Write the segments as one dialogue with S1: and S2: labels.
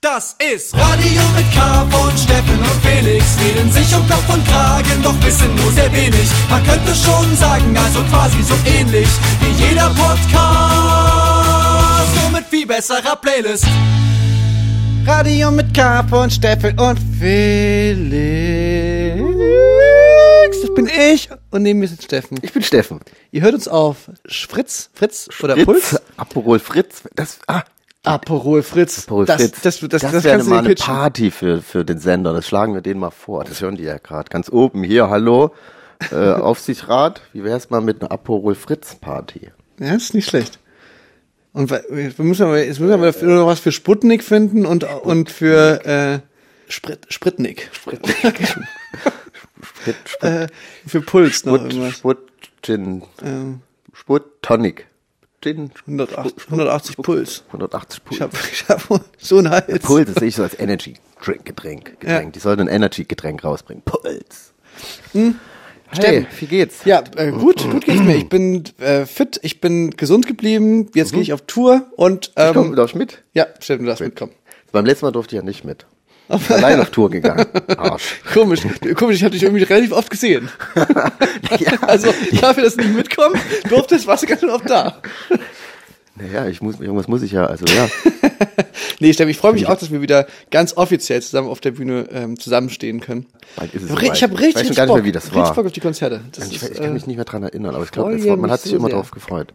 S1: Das ist Radio mit K von Steffen und Felix. Reden sich um Kopf und Kragen, doch wissen nur sehr wenig. Man könnte schon sagen, also quasi so ähnlich wie jeder Podcast. Nur mit viel besserer Playlist.
S2: Radio mit K von Steffen und Felix. Das bin ich. Und neben mir sitzt Steffen.
S3: Ich bin Steffen.
S2: Ihr hört uns auf Fritz, Fritz oder
S3: Fritz,
S2: Puls?
S3: Aperol Fritz. Das, ah,
S2: Aperol Fritz.
S3: Aperol
S2: das,
S3: Fritz.
S2: Das, das, das, das,
S3: wäre
S2: kannst du
S3: mal eine. Party für, für den Sender. Das schlagen wir denen mal vor. Das hören die ja gerade ganz oben. Hier, hallo, äh, Aufsichtsrat. Wie wär's mal mit einer Aperol Fritz Party?
S2: Ja, ist nicht schlecht. Und wir müssen aber, jetzt müssen wir aber dafür noch was für Sputnik finden und, und für äh, Sprit, Spritnik.
S3: Sprit, Sprit,
S2: Äh, für Puls noch
S3: Sput,
S2: irgendwas.
S3: Sput, Gin,
S2: Ähm,
S3: Sput, Tonic. Gin,
S2: 180, 180 Puls.
S3: 180 Puls.
S2: Ich hab, ich hab so einen Hals.
S3: Puls, das sehe ich so als Energy Drink, Getränk. Getränk.
S2: Ja.
S3: Die sollten ein Energy Getränk rausbringen. Puls.
S2: Hm?
S3: Hey,
S2: Steffen.
S3: wie geht's?
S2: Ja, äh, gut, gut geht's mir. Ich bin äh, fit, ich bin gesund geblieben. Jetzt gehe ich auf Tour und
S3: Ich komm,
S2: ähm,
S3: darf ich mit?
S2: ja, Steffen, du darfst mitkommen.
S3: Beim letzten Mal durfte ich ja nicht mit. Allein auf Tour gegangen. Arsch.
S2: Komisch, komisch, ich hatte dich irgendwie relativ oft gesehen.
S3: Ja.
S2: Also dafür, dass du nicht mitkommst, durftest, warst du ganz schön oft da.
S3: Naja, ich muss, irgendwas muss ich ja, also ja.
S2: Nee, Steffen, ich freue mich auch, dass wir wieder ganz offiziell zusammen auf der Bühne ähm, zusammenstehen können.
S3: Bald ist es
S2: Ich
S3: soweit.
S2: habe richtig,
S3: Ich
S2: Bock,
S3: mehr, wie das
S2: richtig. Bock auf die Konzerte. Das
S3: Ich,
S2: ist,
S3: ich kann
S2: äh,
S3: mich nicht mehr dran erinnern, aber ich glaube, es man hat sich
S2: so
S3: immer
S2: sehr.
S3: drauf gefreut.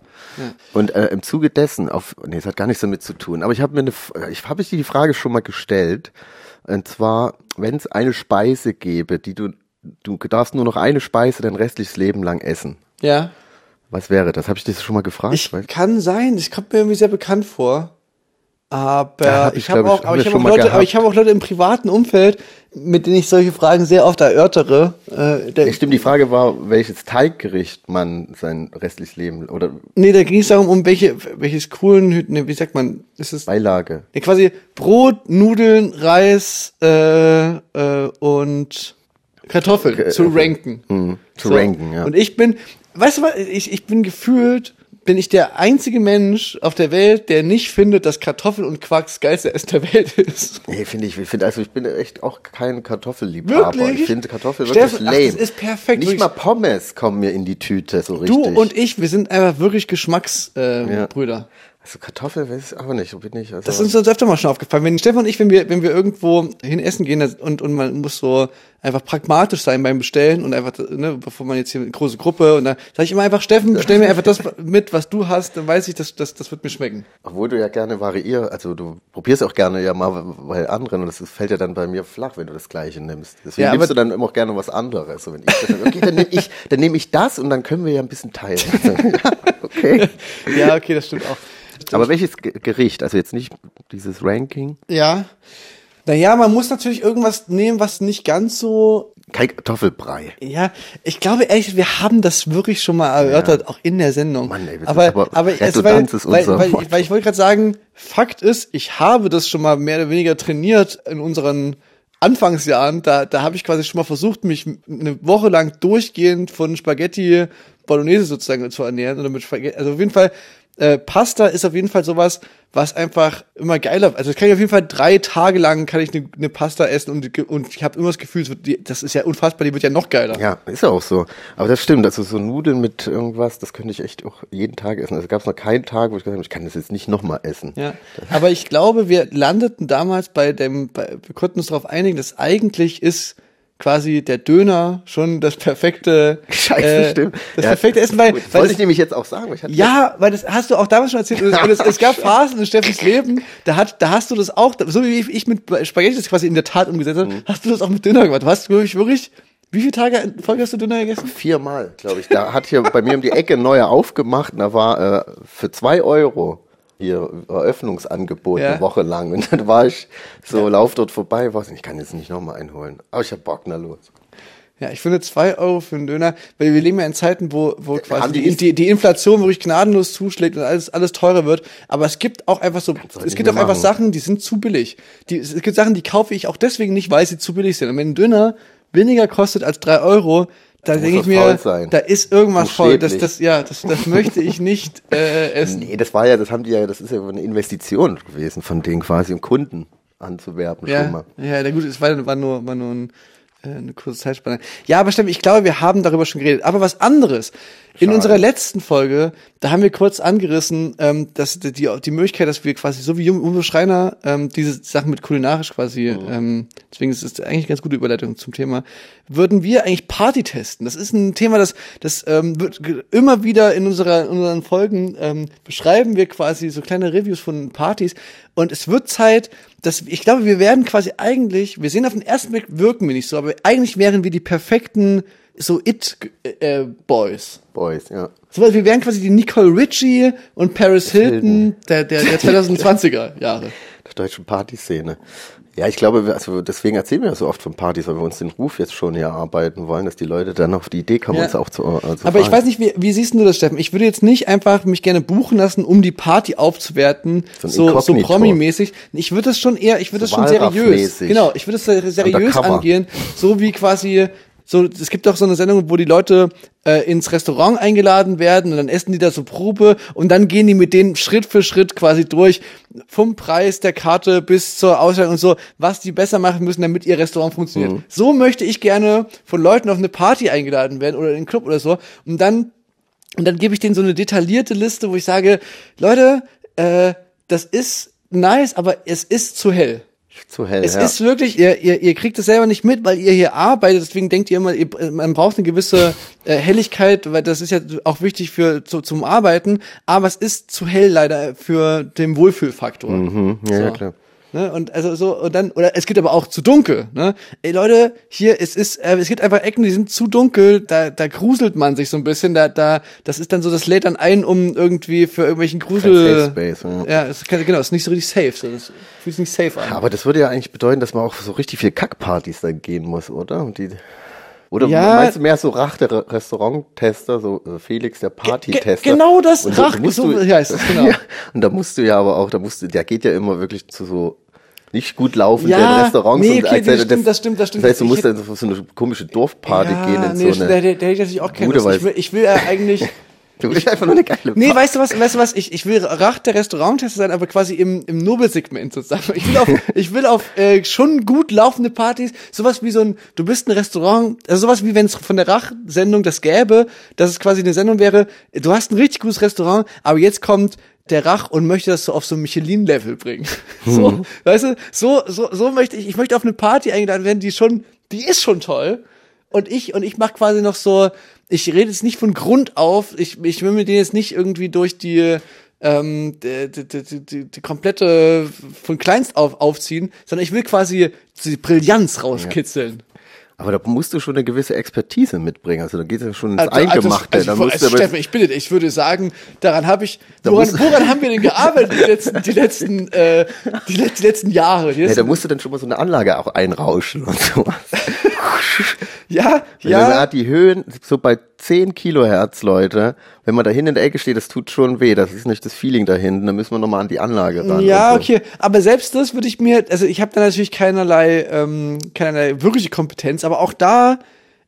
S3: Und äh, im Zuge dessen, auf, nee, es hat gar nichts damit zu tun, aber ich habe mir eine, F- ich habe ich dir die Frage schon mal gestellt, und zwar, wenn es eine Speise gäbe, die du, du darfst nur noch eine Speise dein restliches Leben lang essen.
S2: ja.
S3: Was wäre das? Habe ich dich schon mal gefragt?
S2: Ich kann sein, das kommt mir irgendwie sehr bekannt vor. Aber
S3: hab
S2: ich
S3: ich,
S2: habe auch,
S3: hab
S2: aber
S3: ich schon
S2: auch Leute, aber ich habe auch Leute im privaten Umfeld, mit denen ich solche Fragen sehr oft erörtere. Äh, der,
S3: Ja, stimmt, die Frage war, welches Teiggericht man sein restliches Leben oder
S2: nee, da ging es darum, um welche, welches coolen, nee, wie sagt man, ist es
S3: Beilage.
S2: ja, quasi Brot, Nudeln, Reis äh, äh, und Kartoffeln zu ranken.
S3: Mhm, zu ranken, ja.
S2: Und ich bin, weißt du was, ich, ich bin gefühlt, bin ich der einzige Mensch auf der Welt, der nicht findet, dass Kartoffeln und Quark das geilste Essen der Welt ist.
S3: Nee, finde ich, ich finde, also ich bin echt auch kein Kartoffelliebhaber.
S2: Wirklich?
S3: Ich finde Kartoffel wirklich
S2: Steffen, ach,
S3: lame.
S2: das ist perfekt,
S3: Nicht
S2: wirklich.
S3: mal Pommes kommen mir in die Tüte so richtig.
S2: Du und ich, wir sind einfach wirklich Geschmacksbrüder. Äh,
S3: Ja. Also Kartoffel weiß ich aber nicht, bin ich. Also
S2: Das ist uns öfter mal schon aufgefallen. Wenn Stefan und ich, wenn wir, wenn wir irgendwo hin essen gehen und, und man muss so einfach pragmatisch sein beim Bestellen und einfach, ne, bevor man jetzt hier eine große Gruppe und dann sage ich immer einfach, Steffen, bestell mir einfach das mit, was du hast, dann weiß ich, das, das, das wird mir schmecken.
S3: Obwohl du ja gerne variierst, also du probierst auch gerne ja mal bei anderen und das fällt ja dann bei mir flach, wenn du das Gleiche nimmst. Deswegen
S2: Ja,
S3: nimmst du dann immer auch gerne was anderes. So, wenn ich das, okay, dann nehme ich, dann nehme ich das und dann können wir ja ein bisschen teilen. okay.
S2: Ja, okay, das stimmt auch.
S3: Aber welches Ge- Gericht? Also jetzt nicht dieses Ranking.
S2: Ja. Naja, man muss natürlich irgendwas nehmen, was nicht ganz so.
S3: Kein Kartoffelbrei.
S2: Ja, ich glaube ehrlich, wir haben das wirklich schon mal erörtert, auch in der Sendung.
S3: Mann, ey,
S2: aber,
S3: aber-
S2: aber, also, weil,
S3: ist
S2: weil, weil,
S3: Wort.
S2: weil ich wollte gerade sagen, Fakt ist, ich habe das schon mal mehr oder weniger trainiert in unseren Anfangsjahren. Da, da habe ich quasi schon mal versucht, mich eine Woche lang durchgehend von Spaghetti Bolognese sozusagen zu ernähren oder mit Spaghetti. Also auf jeden Fall, äh, Pasta ist auf jeden Fall sowas, was einfach immer geiler. Also das kann ich auf jeden Fall drei Tage lang kann ich eine, eine Pasta essen und, und ich habe immer das Gefühl, wird, die, das ist ja unfassbar, die wird ja noch geiler.
S3: Ja, ist ja auch so. Aber das stimmt, also so Nudeln mit irgendwas, das könnte ich echt auch jeden Tag essen. Also gab es noch keinen Tag, wo ich gesagt habe, ich kann das jetzt nicht nochmal essen.
S2: Ja, aber ich glaube, wir landeten damals bei dem, bei, wir konnten uns darauf einigen, dass eigentlich ist quasi der Döner schon das perfekte,
S3: Scheiße,
S2: äh,
S3: stimmt.
S2: das
S3: Ja,
S2: perfekte Essen, weil,
S3: Das
S2: weil
S3: wollte ich nämlich jetzt auch sagen. Ich
S2: ja, weil das hast du auch damals schon erzählt. Und es, es gab Phasen in Steffens Leben, da hat, da hast du das auch, so wie ich mit Spaghetti das quasi in der Tat umgesetzt habe,
S3: Mhm.
S2: hast du das auch mit Döner gemacht. Du hast wirklich, wirklich, wie viele Tage in Folge hast du Döner gegessen?
S3: viermal, glaube ich. Da hat hier bei mir um die Ecke ein neuer aufgemacht und da war äh, für zwei Euro hier Eröffnungsangebot
S2: Ja.
S3: eine Woche lang. Und dann war ich so, lauf dort vorbei, was, ich kann jetzt nicht nochmal einholen. Aber ich hab Bock, na los.
S2: Ja, ich finde zwei Euro für einen Döner, weil wir leben ja in Zeiten, wo, wo quasi
S3: die
S2: die, die, Inflation wirklich gnadenlos zuschlägt und alles, alles teurer wird. Aber es gibt auch einfach so, es gibt auch
S3: mehr
S2: einfach
S3: machen.
S2: Sachen, die sind zu billig. Die, es gibt Sachen, die kaufe ich auch deswegen nicht, weil sie zu billig sind. Und wenn ein Döner weniger kostet als drei Euro, da denke ich mir, da ist irgendwas faul. Das, das, ja, das, das möchte ich nicht äh, essen.
S3: Nee, das war ja, das haben die ja, das ist ja eine Investition gewesen von denen quasi im Kunden. anzuwerben
S2: ja,
S3: schon mal.
S2: Ja, na gut, es war, war nur, war nur ein, eine kurze Zeitspanne. Ja, aber stimmt, ich glaube, wir haben darüber schon geredet. Aber was anderes. In
S3: Schade.
S2: unserer letzten Folge, da haben wir kurz angerissen, ähm, dass die, die, die Möglichkeit, dass wir quasi so wie Uwe Schreiner ähm, diese Sachen mit kulinarisch quasi, ähm, deswegen ist es eigentlich eine ganz gute Überleitung zum Thema, würden wir eigentlich Party testen. Das ist ein Thema, das, das ähm, wird immer wieder in, unserer, in unseren Folgen ähm, beschreiben wir quasi so kleine Reviews von Partys. Und es wird Zeit, dass ich glaube, wir werden quasi eigentlich, wir sehen auf den ersten Blick wirken wir nicht so, aber eigentlich wären wir die perfekten so it äh, Boys.
S3: Boys, ja.
S2: So, wir wären quasi die Nicole Richie und Paris Hilton der, der, der 2020er Jahre.
S3: Der deutschen Partyszene. Ja, ich glaube, also deswegen erzählen wir ja so oft von Partys, weil wir uns den Ruf jetzt schon hier arbeiten wollen, dass die Leute dann auf die Idee kommen,
S2: Ja.
S3: uns auch zu, äh, zu
S2: Aber ich
S3: fragen.
S2: weiß nicht, wie, wie siehst du das, Steffen? Ich würde jetzt nicht einfach mich gerne buchen lassen, um die Party aufzuwerten,
S3: So
S2: so, so. Promi-mäßig. Ich würde das schon eher, ich würde
S3: So
S2: das schon seriös. Genau, ich würde es ser- seriös angehen, so wie quasi, so, es gibt doch so eine Sendung, wo die Leute äh, ins Restaurant eingeladen werden und dann essen die da so Probe und dann gehen die mit denen Schritt für Schritt quasi durch, vom Preis der Karte bis zur Ausstellung und so, was die besser machen müssen, damit ihr Restaurant funktioniert.
S3: Mhm.
S2: So möchte ich gerne von Leuten auf eine Party eingeladen werden oder in einen Club oder so und dann und dann gebe ich denen so eine detaillierte Liste, wo ich sage, Leute, äh, das ist nice, aber es ist zu hell.
S3: Zu hell.
S2: Es
S3: ja.
S2: ist wirklich, ihr, ihr, ihr kriegt es selber nicht mit, weil ihr hier arbeitet, deswegen denkt ihr immer, ihr, man braucht eine gewisse äh, Helligkeit, weil das ist ja auch wichtig für zu, zum Arbeiten, aber es ist zu hell leider für den Wohlfühlfaktor.
S3: mhm, ja, ja,
S2: So.
S3: klar.
S2: Ne? Und also so und dann oder es gibt aber auch zu dunkel. Ne? Ey Leute, hier es ist äh, es gibt einfach Ecken, die sind zu dunkel. Da da gruselt man sich so ein bisschen. Da da das ist dann so, das lädt dann ein, um irgendwie für irgendwelchen Grusel.
S3: Safe Space, ja.
S2: Ja, es kann, genau, es ist nicht so richtig safe. So, das fühlt sich nicht safe an.
S3: Aber das würde ja eigentlich bedeuten, dass man auch so richtig viel Kackpartys dann gehen muss, oder? Und die, oder
S2: Ja.
S3: meinst du mehr so Rach der Re- Restauranttester, so äh, Felix der Partytester?
S2: Ge- genau das,
S3: Und
S2: Rach,
S3: musst
S2: so
S3: du-
S2: heißt es, genau.
S3: ja, und da musst du ja aber auch, da musst du, der geht ja immer wirklich zu so nicht gut laufenden
S2: Ja,
S3: Restaurants.
S2: nee,
S3: und
S2: okay, das stimmt, das stimmt, das stimmt.
S3: Das heißt, du
S2: Ich
S3: musst dann auf so eine komische Dorfparty gehen in
S2: nee,
S3: so eine.
S2: der, der hätte ich natürlich auch keine Lust. Ich will, ich will ja eigentlich.
S3: Du willst einfach nur eine geile
S2: Nee,
S3: Party.
S2: weißt du was, weißt du was, ich, ich will Rach der Restauranttester sein, aber quasi im, im Nobelsegment sozusagen. Ich will auf, ich will auf äh, schon gut laufende Partys, sowas wie so ein, du bist ein Restaurant, also sowas wie wenn es von der Rach-Sendung das gäbe, dass es quasi eine Sendung wäre, du hast ein richtig gutes Restaurant, aber jetzt kommt der Rach und möchte das so auf so ein Michelin-Level bringen. So, weißt du, so, so, so möchte ich, ich möchte auf eine Party eingeladen werden, die schon, die ist schon toll. Und ich, und ich mache quasi noch so, ich rede jetzt nicht von Grund auf, ich, ich will mir den jetzt nicht irgendwie durch die, ähm, die, die, die, die, die komplette von kleinst auf aufziehen, sondern ich will quasi die Brillanz rauskitzeln.
S3: Aber da musst du schon eine gewisse Expertise mitbringen. Also da geht es ja schon ins
S2: Also, also,
S3: Eingemachte.
S2: also, also,
S3: aber-
S2: Steffen, ich bitte ich würde sagen, daran habe ich, woran, woran haben wir denn gearbeitet die letzten, die letzten, äh, die, die letzten Jahre? Die
S3: ja,
S2: letzten,
S3: da musst du dann schon mal so eine Anlage auch einrauschen und sowas.
S2: ja,
S3: Ja.
S2: ja,
S3: die Höhen, so bei 10 Kilohertz, Leute, wenn man da hinten in der Ecke steht, das tut schon weh. Das ist nicht das Feeling da hinten. Da müssen wir nochmal an die Anlage ran.
S2: Ja,
S3: so.
S2: okay, aber selbst das würde ich mir, also ich habe da natürlich keinerlei, ähm, keinerlei wirkliche Kompetenz, aber auch da,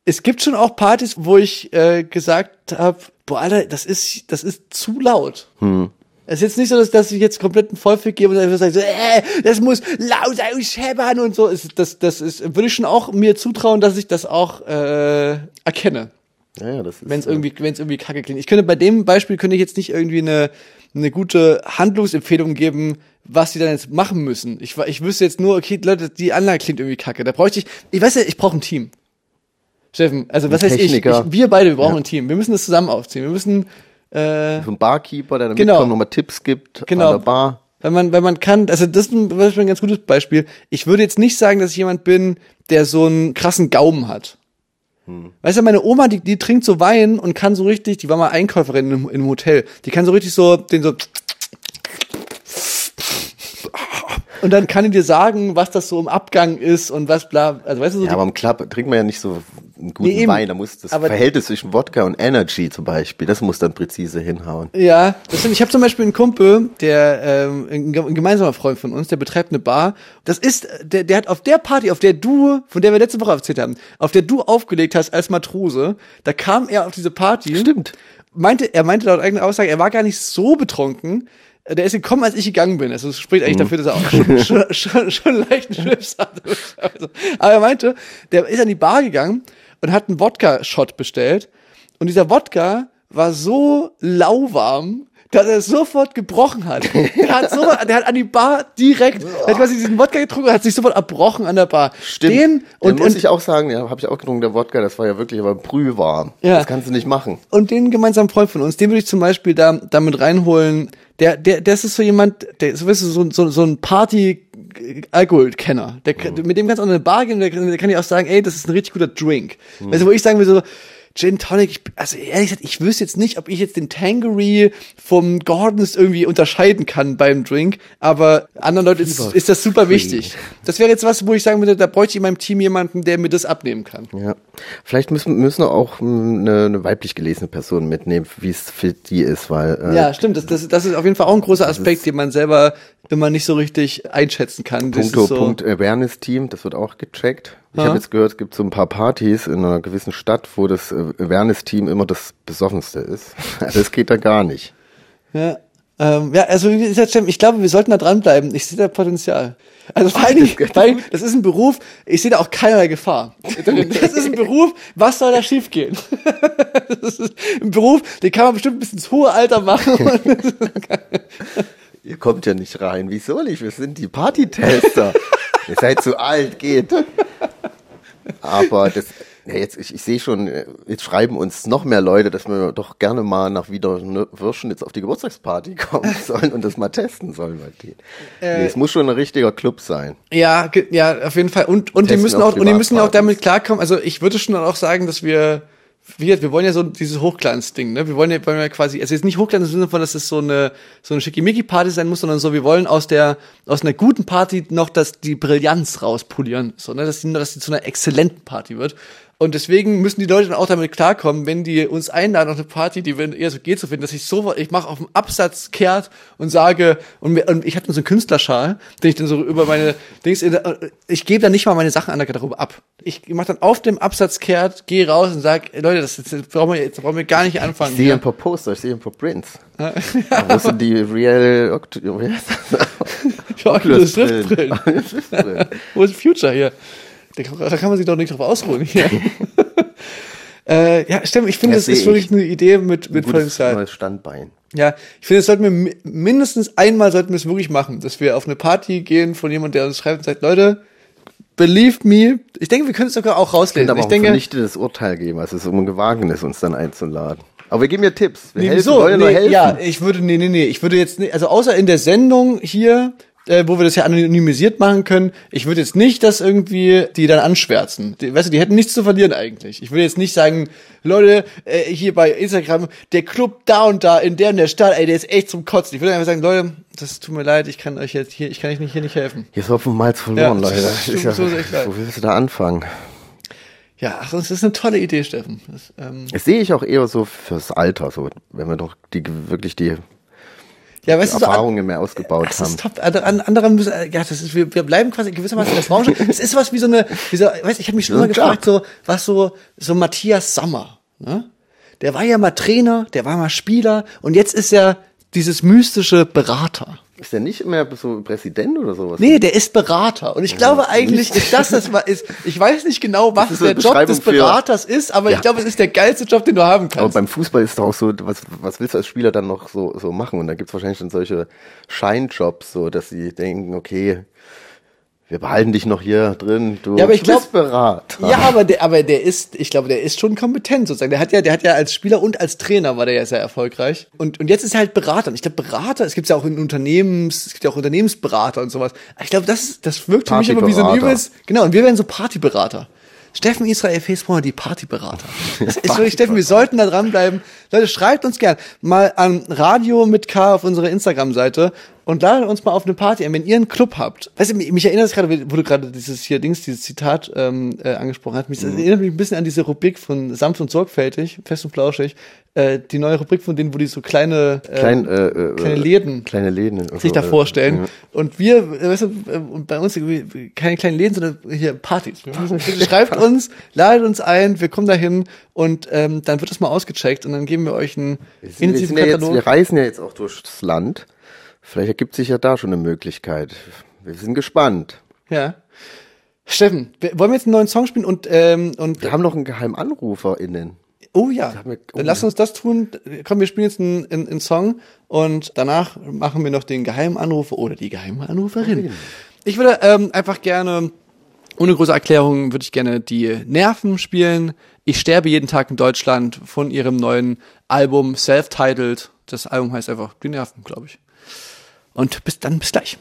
S2: es gibt schon auch Partys, wo ich äh, gesagt habe, boah, Alter, das ist, das ist zu laut.
S3: Hm.
S2: Es ist jetzt nicht so, dass, dass ich jetzt komplett einen Vollfick gebe und dann sage so, äh, das muss laut ausscheppern und so. Das, das ist, würde ich schon auch mir zutrauen, dass ich das auch äh, erkenne
S3: Ja, ja, das ist.
S2: wenn es irgendwie, wenn es irgendwie kacke klingt. Ich könnte bei dem Beispiel könnte ich jetzt nicht irgendwie eine, eine gute Handlungsempfehlung geben, was sie dann jetzt machen müssen. Ich, ich wüsste jetzt nur, okay, Leute, die Anlage klingt irgendwie kacke. Da bräuchte ich, ich weiß ja, ich brauche ein Team. Steffen, also was heißt ich, ich? Wir beide, wir brauchen ein Team. Wir müssen das zusammen aufziehen. Wir müssen, äh,
S3: so ein Barkeeper, der dann
S2: Genau.
S3: mitkommt, nochmal Tipps gibt
S2: Genau.
S3: an der Bar.
S2: wenn man, wenn man kann, also das ist ein, das ist ein ganz gutes Beispiel. Ich würde jetzt nicht sagen, dass ich jemand bin, der so einen krassen Gaumen hat. Weißt du, meine Oma, die, die trinkt so Wein und kann so richtig, die war mal Einkäuferin in, in einem Hotel, die kann so richtig so, den so, und dann kann die dir sagen, was das so im Abgang ist und was bla, also weißt du so,
S3: Ja, aber im Club trinkt man ja nicht so einen guten
S2: Nee.
S3: Wein. Da muss das
S2: Aber-
S3: Verhältnis zwischen Wodka und Energy zum Beispiel, das muss dann präzise hinhauen.
S2: Ja, das. Ich habe zum Beispiel einen Kumpel, der ähm, ein, ge- ein gemeinsamer Freund von uns, der betreibt eine Bar. Das ist, der, der hat auf der Party, auf der du, von der wir letzte Woche erzählt haben, auf der du aufgelegt hast als Matrose, da kam er auf diese Party.
S3: Stimmt.
S2: Meinte, er meinte laut eigener Aussage, er war gar nicht so betrunken. der ist gekommen, als ich gegangen bin. Also das spricht eigentlich dafür, dass er auch schon, schon, schon, schon leicht einen Schlips hatte. Also, aber er meinte, der ist an die Bar gegangen und hat einen Wodka-Shot bestellt. Und dieser Wodka war so lauwarm, dass er sofort gebrochen hat. Der hat, so, der hat an die Bar direkt, der hat quasi diesen Wodka getrunken und hat sich sofort erbrochen an der Bar.
S3: Stimmt.
S2: Den
S3: Den
S2: und,
S3: muss
S2: und,
S3: ich auch sagen, ja, habe ich auch getrunken, der Wodka, das war ja wirklich aber brühwarm.
S2: Ja.
S3: Das kannst du nicht machen.
S2: und den gemeinsamen Freund von uns, den würde ich zum Beispiel da damit reinholen. Der, der, das ist so jemand, der ist weißt du, so, so, so ein Party-Alkohol-Kenner. Der, kann- Mit dem kannst du auch in eine Bar gehen, der, kann- der kann dir auch sagen, ey, das ist ein richtig guter Drink. Weißt du, wo ich sagen würde so, Gin Tonic, ich, also ehrlich gesagt, ich wüsste jetzt nicht, ob ich jetzt den Tangery vom Gordons irgendwie unterscheiden kann beim Drink, aber anderen Leuten ist, ist das super wichtig. Das wäre jetzt was, wo ich sagen würde, da bräuchte ich in meinem Team jemanden, der mir das abnehmen kann.
S3: Ja. Vielleicht müssen, müssen wir auch mh, eine, eine weiblich gelesene Person mitnehmen, wie es für die ist, weil äh,
S2: Ja, stimmt. Das, das, das ist auf jeden Fall auch ein großer Aspekt, den man selber immer nicht so richtig einschätzen kann.
S3: Punkto
S2: so,
S3: Punkt Awareness Team, das wird auch gecheckt. Ich habe jetzt gehört, es gibt so ein paar Partys in einer gewissen Stadt, wo das äh, Awareness Team immer das besoffenste ist. Das geht da gar nicht.
S2: Ja, ähm, ja also wie gesagt, ich glaube, wir sollten da dranbleiben. Ich sehe da Potenzial. Also vor allen Dingen, das ist ein Beruf, ich sehe da auch keinerlei Gefahr. Das ist ein Beruf, was soll da schiefgehen? Das ist ein Beruf, den kann man bestimmt bis ins hohe Alter machen.
S3: Ihr kommt ja nicht rein. Wieso nicht? Wir sind die Partytester. Ihr seid zu alt, geht. Aber das, ja, jetzt, ich, ich sehe schon, äh, jetzt schreiben uns noch mehr Leute, dass wir doch gerne mal nach Wiederwürschen jetzt auf die Geburtstagsparty kommen sollen und das mal testen sollen bei denen.
S2: Äh,
S3: nee, es muss schon ein richtiger Club sein.
S2: Ja, ja, auf jeden Fall. Und, und die müssen auch, und die müssen ja auch damit klarkommen. Also ich würde schon auch sagen, dass wir, wir, wir wollen ja so dieses Hochglanz-Ding, ne? Wir wollen ja, wollen ja quasi, also jetzt nicht Hochglanz im Sinne von, dass es so eine, so eine Schickimicki-Party sein muss, sondern so, wir wollen aus der, aus einer guten Party noch das, die Brillanz rauspolieren, so, ne? Dass die, dass die zu einer exzellenten Party wird. Und deswegen müssen die Leute dann auch damit klarkommen, wenn die uns einladen auf eine Party, die wir eher so geht zu finden, dass ich sofort, ich mache auf dem Absatz kehrt und sage, und, mir, und ich habe dann so einen Künstlerschal, den ich dann so über meine Dings, in der- ich gebe dann nicht mal meine Sachen an der Garderobe ab. Ich mache dann auf dem Absatz kehrt, gehe raus und sag, Leute, das, das brauchen wir jetzt brauchen wir gar nicht anfangen.
S3: Ich sehe ein paar Poster, ich sehe ein paar Prints. Wo sind die Real Oct
S2: Oculus Rift. Wo ist Future hier? Da kann, man sich doch nicht drauf ausruhen hier. äh, ja, stimmt, ich finde,
S3: Das
S2: das ist wirklich
S3: ich.
S2: eine Idee mit, mit Potenzial.
S3: neues Standbein.
S2: Ja, ich finde, das sollten wir mi- mindestens einmal sollten wir es wirklich machen, dass wir auf eine Party gehen von jemandem, der uns schreibt und sagt, Leute, believe me. Ich denke, wir können es sogar auch rauslesen.
S3: aber
S2: Ich
S3: auch
S2: denke,
S3: vernichtetes Urteil geben. Also es ist um ein Gewagnis, uns dann einzuladen. Aber wir geben ja Tipps. Wir
S2: nee,
S3: helfen,
S2: wieso? Nee,
S3: helfen.
S2: ja, ich würde, nee, nee, nee, ich würde jetzt nicht, also außer in der Sendung hier, äh, wo wir das ja anonymisiert machen können, ich würde jetzt nicht das irgendwie, die dann anschwärzen. Die, weißt du, die hätten nichts zu verlieren eigentlich. Ich würde jetzt nicht sagen, Leute, äh, hier bei Instagram, der Club da und da in der und der Stadt, ey, der ist echt zum Kotzen. Ich würde einfach sagen, Leute, das tut mir leid, ich kann euch jetzt hier, ich kann euch nicht, hier nicht helfen.
S3: Hier ist Malz verloren,
S2: Ja,
S3: Leute.
S2: das
S3: ist ja,
S2: so
S3: wo willst du da anfangen?
S2: Ja, ach, das ist eine tolle Idee, Steffen. Das, ähm,
S3: Das sehe ich auch eher so fürs Alter, so, wenn wir doch die, wirklich die,
S2: ja,
S3: die
S2: weißt du, so an,
S3: Erfahrungen mehr ausgebaut
S2: Das
S3: haben.
S2: ist top. Andere, an- andere müssen, äh, ja, das ist, wir, wir bleiben quasi gewissermaßen in der Branche. Es ist was wie so eine, wie so, weißt, ich habe mich schon immer gefragt, so, was so, so Matthias Sammer, ne? Der war ja mal Trainer, der war mal Spieler und jetzt ist er dieses mystische Berater.
S3: Ist der nicht mehr so Präsident oder sowas?
S2: Nee, der ist Berater. Und ich glaube eigentlich, ist das das mal ist, ich weiß nicht genau, was der Job des Beraters ist, aber
S3: Ja.
S2: ich glaube, es ist der geilste Job, den du haben
S3: Aber
S2: kannst.
S3: beim Fußball ist doch auch so, was, was willst du als Spieler dann noch so, so machen? Und da gibt's wahrscheinlich dann solche Scheinjobs, so dass sie denken, okay, wir behalten dich noch hier drin, du
S2: Ja, aber ich glaub-. Ja, aber der, aber der ist, ich glaube, der ist schon kompetent sozusagen. Der hat ja, der hat ja als Spieler und als Trainer war der ja sehr erfolgreich. Und, und jetzt ist er halt Berater. Und ich glaube, Berater, es gibt ja auch in Unternehmens, es gibt ja auch Unternehmensberater und sowas. Ich glaube, das, das wirkt für mich immer wie so ein übelst, genau, und wir werden so Partyberater. Steffen Israel Facebook, die Partyberater. Das ist wirklich, Steffen, wir sollten da dranbleiben. Leute, schreibt uns gern mal an Radio mit K auf unserer Instagram-Seite und ladet uns mal auf eine Party ein, wenn ihr einen Club habt. Weißt du, mich erinnert es gerade, wo du gerade dieses hier Dings, dieses Zitat ähm, äh, angesprochen hast. Mich, das erinnert mich ein bisschen an diese Rubrik von Sanft und Sorgfältig, fest und flauschig. Äh, die neue Rubrik von denen, wo die so kleine, äh,
S3: Klein, äh, äh,
S2: kleine Läden
S3: kleine Läden
S2: sich da
S3: äh,
S2: vorstellen.
S3: ja.
S2: Und wir, äh, weißt du, äh, und bei uns irgendwie keine kleinen Läden, sondern hier Partys. Wir müssen- Schreibt uns, ladet uns ein, wir kommen dahin und ähm, dann wird das mal ausgecheckt und dann geben wir euch einen
S3: Wir, wir,
S2: intensiven
S3: ja jetzt, wir reisen ja jetzt auch durchs Land. Vielleicht ergibt sich ja da schon eine Möglichkeit. Wir sind gespannt.
S4: Ja. Steffen, wollen wir jetzt einen neuen Song spielen und, ähm, und
S3: Wir haben noch einen geheimen AnruferInnen.
S4: Oh ja,
S3: wir- oh
S4: dann lass
S3: ja.
S4: uns das tun. Komm, wir spielen jetzt einen, einen, einen Song und danach machen wir noch den geheimen Anrufer oder die geheime Anruferin. Ich würde ähm, einfach gerne, ohne große Erklärung, würde ich gerne die Nerven spielen. Ich sterbe jeden Tag in Deutschland von ihrem neuen Album Self-Titled. Das Album heißt einfach Die Nerven, glaube ich. Und bis dann, bis gleich.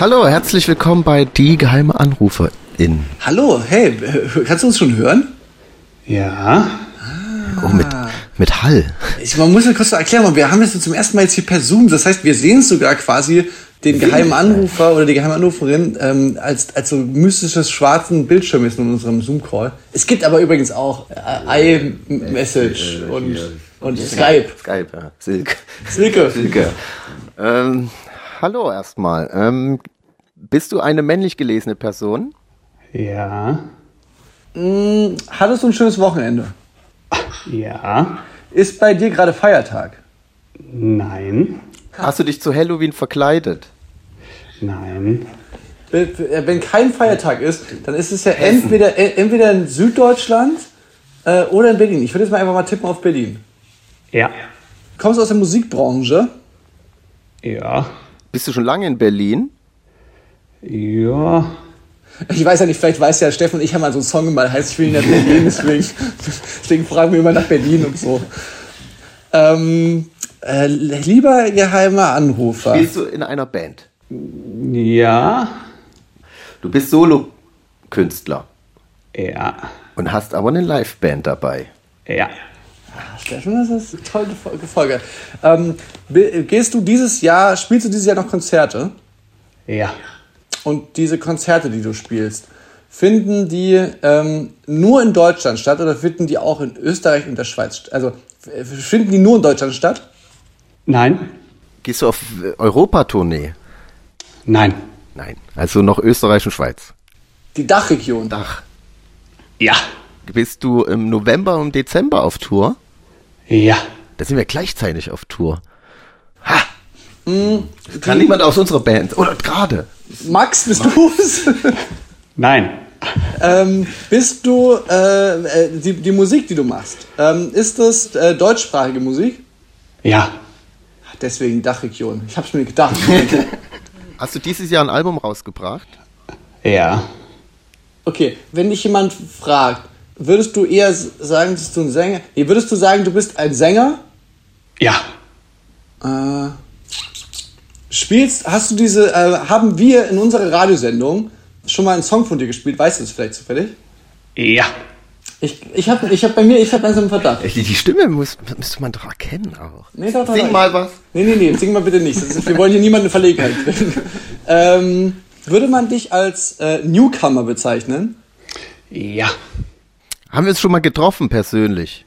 S3: Hallo, herzlich willkommen bei Die geheime AnruferIn.
S4: Hallo, hey, äh, kannst du uns schon hören?
S5: Ja,
S3: Oh, mit, mit Hall.
S4: Ich, man muss ja kurz erklären, wir haben das zum ersten Mal jetzt hier per Zoom. Das heißt, wir sehen sogar quasi den geheimen Anrufer oder die geheime Anruferin ähm, als, als so mystisches schwarzen Bildschirm ist in unserem Zoom-Call. Es gibt aber übrigens auch äh, iMessage und, und Skype.
S3: Skype, ja. Silke.
S4: Silke.
S3: Silke. Ähm, hallo erstmal. Ähm, bist du eine männlich gelesene Person?
S5: ja,
S4: Hattest du ein schönes Wochenende?
S5: ja,
S4: Ist bei dir gerade Feiertag?
S5: nein,
S3: Hast du dich zu Halloween verkleidet?
S5: nein,
S4: Wenn kein Feiertag ist, dann ist es ja entweder, äh, entweder in Süddeutschland äh, oder in Berlin. Ich würde jetzt mal einfach mal tippen auf Berlin.
S5: ja,
S4: Kommst du aus der Musikbranche?
S5: ja,
S3: Bist du schon lange in Berlin?
S5: ja,
S4: Ich weiß ja nicht, vielleicht weiß ja Steffen und ich haben mal so einen Song gemacht, heißt ich will nicht nach Berlin, deswegen, deswegen fragen wir immer nach Berlin und so. Ähm, äh, lieber geheimer Anrufer.
S3: Spielst du in einer Band?
S5: ja,
S3: Du bist Solo-Künstler
S5: ja,
S3: und hast aber eine Liveband dabei.
S5: ja,
S4: Steffen, das ist eine tolle Folge. Ähm, gehst du dieses Jahr, spielst du dieses Jahr noch Konzerte?
S5: ja,
S4: Und diese Konzerte, die du spielst,
S2: finden die ähm, nur in Deutschland statt oder finden die auch in Österreich und der Schweiz statt? Also finden die nur in Deutschland statt?
S5: Nein.
S3: Gehst du auf Europatournee?
S5: Nein.
S3: Nein. Also noch Österreich und Schweiz.
S2: Die Dachregion.
S3: Ach.
S5: Ja.
S3: Bist du im November und Dezember auf Tour?
S5: Ja.
S3: Da sind wir gleichzeitig auf Tour. Ha! Kann niemand aus unserer Band. Oder gerade.
S2: Max, bist du's?
S5: Nein.
S2: ähm, bist du äh, äh, die, die Musik, die du machst? Ähm, ist das äh, deutschsprachige Musik?
S5: Ja.
S2: Deswegen Dachregion. Ich hab's mir gedacht.
S3: Hast du dieses Jahr ein Album rausgebracht?
S5: Ja.
S2: Okay, wenn dich jemand fragt, würdest du eher sagen, dass du ein Sänger? Nee, würdest du sagen, du bist ein Sänger?
S5: Ja.
S2: Äh, spielst, hast du diese, äh, haben wir in unserer Radiosendung schon mal einen Song von dir gespielt? Weißt du das vielleicht zufällig?
S5: Ja.
S2: Ich, ich habe ich hab bei mir, ich habe langsam einen Verdacht.
S3: Die, die Stimme muss, müsste man doch erkennen auch.
S2: Nee, doch, doch,
S3: Sing
S2: doch.
S3: mal was.
S2: Nee, nee, nee, sing mal bitte nicht. Ist, wir wollen hier niemanden in Verlegenheit bringen. ähm, würde man dich als äh, Newcomer bezeichnen?
S5: Ja.
S3: Haben wir uns schon mal getroffen persönlich?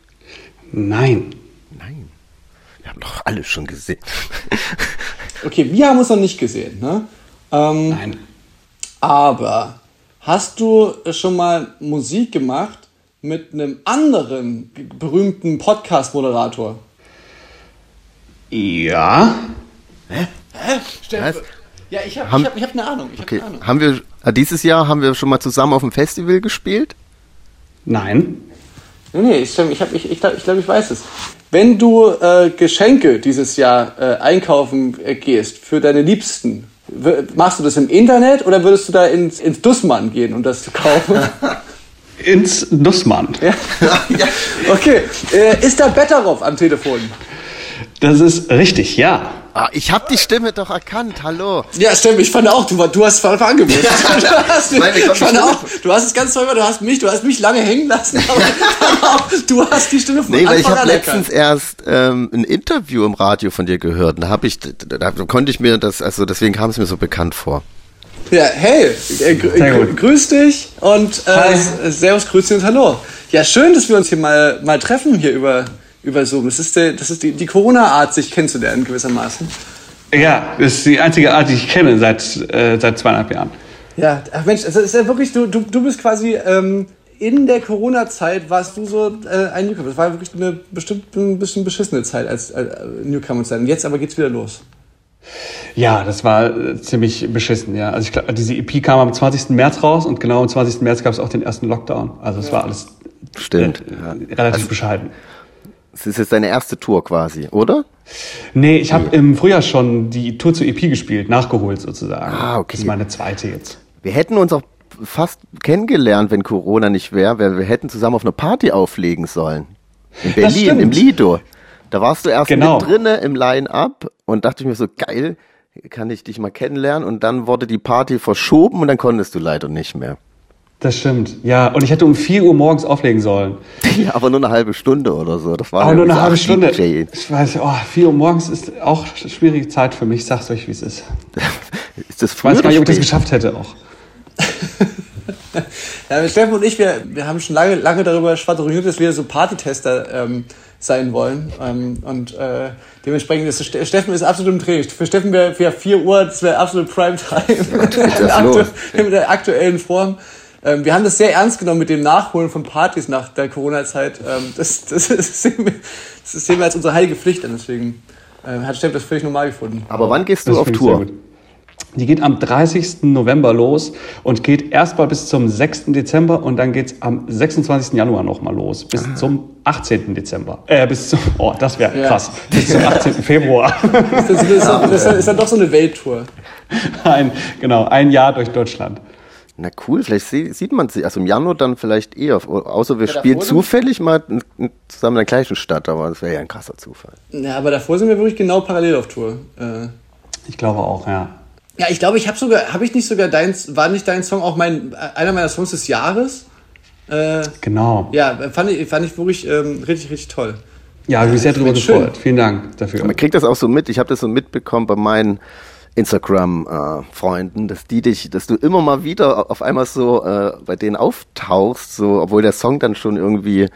S5: Nein.
S3: Nein. Wir haben doch alle schon gesehen.
S2: Okay, wir haben uns noch nicht gesehen, ne? Ähm,
S5: Nein.
S2: aber hast du schon mal Musik gemacht mit einem anderen berühmten Podcast-Moderator?
S5: Ja.
S3: Was?
S2: Ja, ich habe hab, ich hab eine Ahnung. Ich hab
S3: Okay.
S2: eine Ahnung.
S3: Haben wir, äh, dieses Jahr haben wir schon mal zusammen auf dem Festival gespielt?
S5: Nein.
S2: Nee, nee, ich, ich, hab, ich, ich glaube, ich, glaub, ich weiß es. Wenn du äh, Geschenke dieses Jahr äh, einkaufen äh, gehst für deine Liebsten, machst du das im Internet oder würdest du da ins, ins Dussmann gehen und das kaufen?
S5: Ins Nussmann.
S2: ja? Okay, äh, ist da Betteroff am Telefon?
S5: Das ist richtig, ja.
S3: Ah, ich habe die Stimme doch erkannt. Hallo.
S2: Ja, stimmt, ich fand auch, du, du hast es voll angemeldet. du, hast,
S3: Nein,
S2: ich fand auch, du hast es ganz toll gemacht, du hast mich, du hast mich lange hängen lassen, aber auch, du hast die Stimme von
S3: Nee, weil ich
S2: Anfang
S3: habe
S2: an
S3: letztens erst ähm, ein Interview im Radio von dir gehört. Und da habe ich, da, da konnte ich mir das, also deswegen kam es mir so bekannt vor.
S2: Ja, hey, äh,
S5: gut.
S2: grüß dich und äh, Servus, grüß dich und hallo. Ja, schön, dass wir uns hier mal, mal treffen hier über, über Zoom. Das ist, der, das ist die, die Corona-Art, sich kennenzulernen gewissermaßen.
S5: Ja, das ist die einzige Art, die ich kenne seit, äh, seit zweieinhalb Jahren.
S2: Ja, ach Mensch, das ist ja wirklich, du, du, du bist quasi ähm, in der Corona-Zeit warst du so äh, ein Newcomer. Das war wirklich eine bestimmt ein bisschen beschissene Zeit als äh, Newcomer zu sein. Und jetzt aber geht's wieder los.
S5: Ja, das war äh, ziemlich beschissen, ja. Also ich glaube, diese EP kam am 20. März raus und genau am 20. März gab es auch den ersten Lockdown. Also es war alles
S3: Stimmt.
S5: äh,
S3: Ja.
S5: relativ bescheiden.
S3: Es ist jetzt deine erste Tour quasi, oder?
S5: Nee, ich habe im Frühjahr schon die Tour zur EP gespielt, nachgeholt sozusagen.
S3: Ah, okay.
S5: Das ist meine zweite jetzt.
S3: Wir hätten uns auch fast kennengelernt, wenn Corona nicht wäre, weil wir hätten zusammen auf einer Party auflegen sollen. In Berlin, im Lido. Da warst du erst
S5: Genau.
S3: mit drinne im Line-Up und dachte ich mir so, geil, kann ich dich mal kennenlernen und dann wurde die Party verschoben und dann konntest du leider nicht mehr.
S5: Das stimmt. Ja, und ich hätte um 4 Uhr morgens auflegen sollen.
S3: Ja, aber nur eine halbe Stunde oder so. Das war
S5: Aber
S3: ja
S5: nur eine halbe Stunde.
S3: DJ.
S5: Ich weiß, oh, 4 Uhr morgens ist auch eine schwierige Zeit für mich. Ich sag's euch, wie es ist.
S3: Ist das
S5: Ich
S3: früh
S5: weiß gar nicht, ob ich das geschafft hätte auch.
S2: Ja, Steffen und ich, wir, wir haben schon lange, lange darüber schwadroniert, dass wir so Partytester ähm, sein wollen. Ähm, und äh, dementsprechend ist Ste- Steffen ist absolut im Training. Für Steffen wäre wär 4 Uhr, das wäre absolut Primetime.
S3: los?
S2: mit der aktuellen Form. Ähm, wir haben das sehr ernst genommen mit dem Nachholen von Partys nach der Corona-Zeit. Ähm, das, das, das, sehen wir, das sehen wir als unsere heilige Pflicht an. Deswegen äh, hat Steffen das völlig normal gefunden.
S3: Aber wann gehst du
S5: Das
S3: auf Tour?
S5: Die geht am 30. November los und geht erstmal bis zum 6. Dezember und dann geht's am 26. Januar nochmal los. Bis zum 18. Dezember. Äh, bis zum, oh, das wäre
S2: Ja.
S5: krass. Bis zum 18. Februar.
S2: Das ist, das ist, das ist, ist dann doch so eine Welttour.
S5: ein, genau, ein Jahr durch Deutschland.
S3: Na cool, vielleicht sie- sieht man sie, also im Januar dann vielleicht eher, außer wir
S2: Ja,
S3: spielen zufällig mal zusammen in der gleichen Stadt, aber das wäre ja ein krasser Zufall.
S2: Ja, aber davor sind wir wirklich genau parallel auf Tour. Äh,
S5: Ich glaube auch, ja.
S2: Ja, ich glaube, ich habe sogar, habe ich nicht sogar dein, war nicht dein Song auch mein, einer meiner Songs des Jahres? Äh,
S5: Genau.
S2: ja, fand ich, fand ich wirklich ähm, richtig, richtig toll.
S5: Ja, habe mich sehr
S2: schön.
S5: gefreut. Vielen Dank dafür.
S3: Man kriegt das auch so mit, ich habe das so mitbekommen bei meinen Instagram-Freunden, dass die dich, dass du immer mal wieder auf einmal so äh, bei denen auftauchst, so, obwohl der Song dann schon irgendwie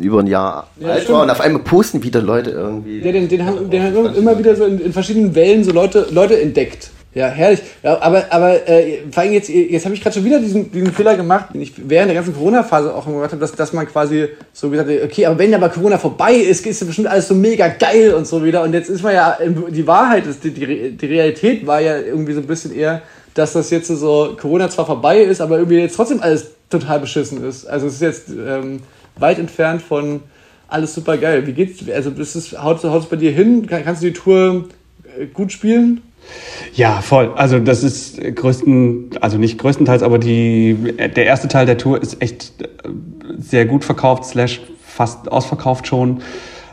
S3: über ein Jahr
S2: Ja,
S3: alt war und auf einmal posten wieder Leute irgendwie.
S2: Ja, den, den haben, den haben immer wieder so in, in verschiedenen Wellen so Leute, Leute entdeckt. Ja, herrlich. Ja, aber aber äh, vor allem jetzt, jetzt habe ich gerade schon wieder diesen, diesen Fehler gemacht, den ich während der ganzen Corona-Phase auch gemacht habe, dass, dass man quasi so gesagt hat, okay, aber wenn aber Corona vorbei ist, ist ja bestimmt alles so mega geil und so wieder. Und jetzt ist man ja, die Wahrheit ist, die, die, die Realität war ja irgendwie so ein bisschen eher, dass das jetzt so, Corona zwar vorbei ist, aber irgendwie jetzt trotzdem alles total beschissen ist. Also es ist jetzt ähm, weit entfernt von alles super geil. Wie geht's? Also ist es, haut es bei dir hin? Kann, kannst du die Tour äh, gut spielen?
S5: Ja, voll. Also das ist größten, also nicht größtenteils, aber die, der erste Teil der Tour ist echt äh, sehr gut verkauft, slash fast ausverkauft schon.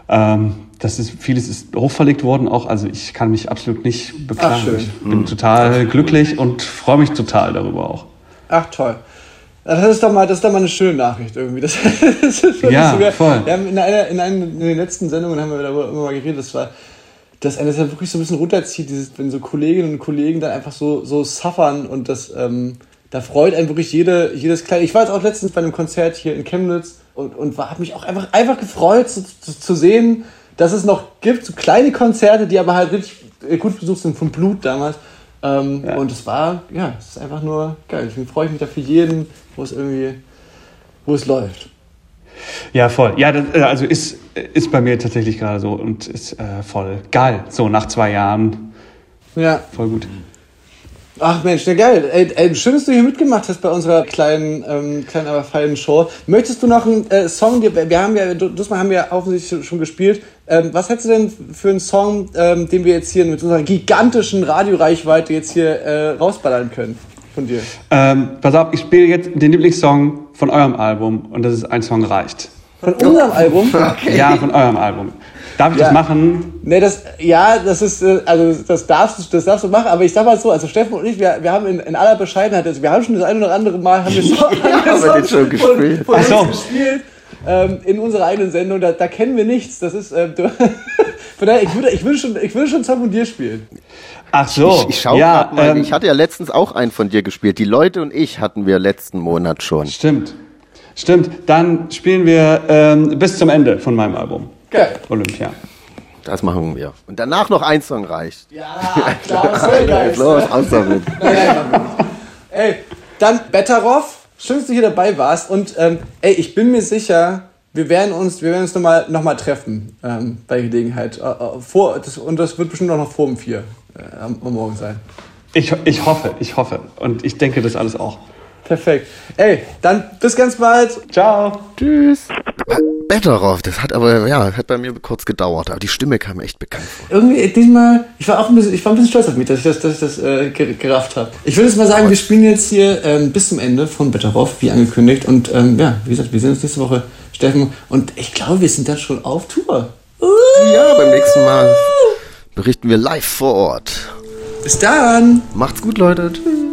S5: Ähm, das ist, vieles ist hochverlegt worden auch, also ich kann mich absolut nicht beklagen.
S2: Ach.
S5: Ich bin total glücklich und freue mich total darüber auch.
S2: Ach toll. Das ist doch mal, das ist doch mal eine schöne Nachricht irgendwie. Das, das ist
S5: Ja, voll.
S2: Wir haben in, einer, in, einer, in den letzten Sendungen haben wir darüber immer mal geredet. Das war, dass einer das ja wirklich so ein bisschen runterzieht, dieses, wenn so Kolleginnen und Kollegen dann einfach so, so suffern und das, ähm, da freut einen wirklich jede, jedes kleine. Ich war jetzt auch letztens bei einem Konzert hier in Chemnitz und, und war, hab mich auch einfach, einfach gefreut zu, zu, zu sehen, dass es noch gibt, so kleine Konzerte, die aber halt richtig äh, gut besucht sind, vom Blut damals. Ähm,
S5: Ja.
S2: Und es war, ja, es ist einfach nur geil. Deswegen freue ich mich da für jeden, wo es irgendwie, wo es läuft.
S5: Ja, voll. Ja, das, äh, also ist, ist bei mir tatsächlich gerade so und ist äh, voll geil. So nach zwei Jahren
S2: Ja.
S5: voll gut.
S2: Ach Mensch, ja geil. Ey, ey, schön, dass du hier mitgemacht hast bei unserer kleinen, ähm, kleinen aber feinen Show. Möchtest du noch einen äh, Song, wir, wir haben ja, diesmal haben wir ja offensichtlich schon gespielt. Ähm, was hättest du denn für einen Song, ähm, den wir jetzt hier mit unserer gigantischen Radioreichweite jetzt hier äh, rausballern können von dir?
S5: Ähm, pass auf, ich spiele jetzt den Lieblingssong von eurem Album und das ist ein Song reicht.
S2: Von unserem Album?
S5: Ja, von eurem Album. Darf ich
S2: Ja.
S5: das machen?
S2: Ne, das, ja, das ist, äh, also das darfst, du- das darfst du machen, aber ich sag mal so, also Steffen und ich, wir, wir haben in, in aller Bescheidenheit, also wir haben schon das ein oder andere Mal, haben wir, so, wir
S3: haben wir den schon
S2: von,
S3: gespielt.
S2: von
S5: Ach so.
S2: uns gespielt, ähm, in unserer eigenen Sendung, da, da kennen wir nichts, das ist, ähm, du, von daher, ich würde, ich würde schon, ich würde schon einen Song von dir spielen.
S5: Ach so.
S3: Ich, ich schau
S5: ja,
S3: grad mal,
S5: ähm,
S3: ich hatte ja letztens auch einen von dir gespielt. Die Leute und ich hatten wir letzten Monat schon.
S5: Stimmt. Stimmt. Dann spielen wir ähm, bis zum Ende von meinem Album.
S2: Geil.
S5: Olympia.
S3: Das machen wir. Und danach noch ein Song reicht.
S2: Ja, klar, ist geil.
S3: Los, raus damit.
S2: Ey, dann Betteroff, schön, dass du hier dabei warst. Und ähm, ey, ich bin mir sicher, wir werden uns, wir werden uns nochmal noch mal treffen ähm, bei Gelegenheit. Äh, äh, vor, das, und das wird bestimmt auch noch vor um vier am, am Morgen sein.
S5: Ich, ich hoffe, ich hoffe. Und ich denke das alles auch.
S2: Perfekt. Ey, dann bis ganz bald.
S5: Ciao.
S3: Tschüss. Betteroff, das hat aber, ja, hat bei mir kurz gedauert, aber die Stimme kam mir echt bekannt vor.
S2: Irgendwie diesmal, ich war auch ein bisschen, ich war ein bisschen stolz auf mich, dass ich das, dass ich das äh, ger- gerafft habe. Ich würde jetzt mal sagen, wir spielen jetzt hier ähm, bis zum Ende von Betteroff, wie angekündigt. Und ähm, ja, wie gesagt, wir sehen uns nächste Woche, Steffen. Und ich glaube, wir sind dann schon auf Tour.
S3: Ja, beim nächsten Mal berichten wir live vor Ort.
S2: Bis dann.
S3: Macht's gut, Leute. Tschüss.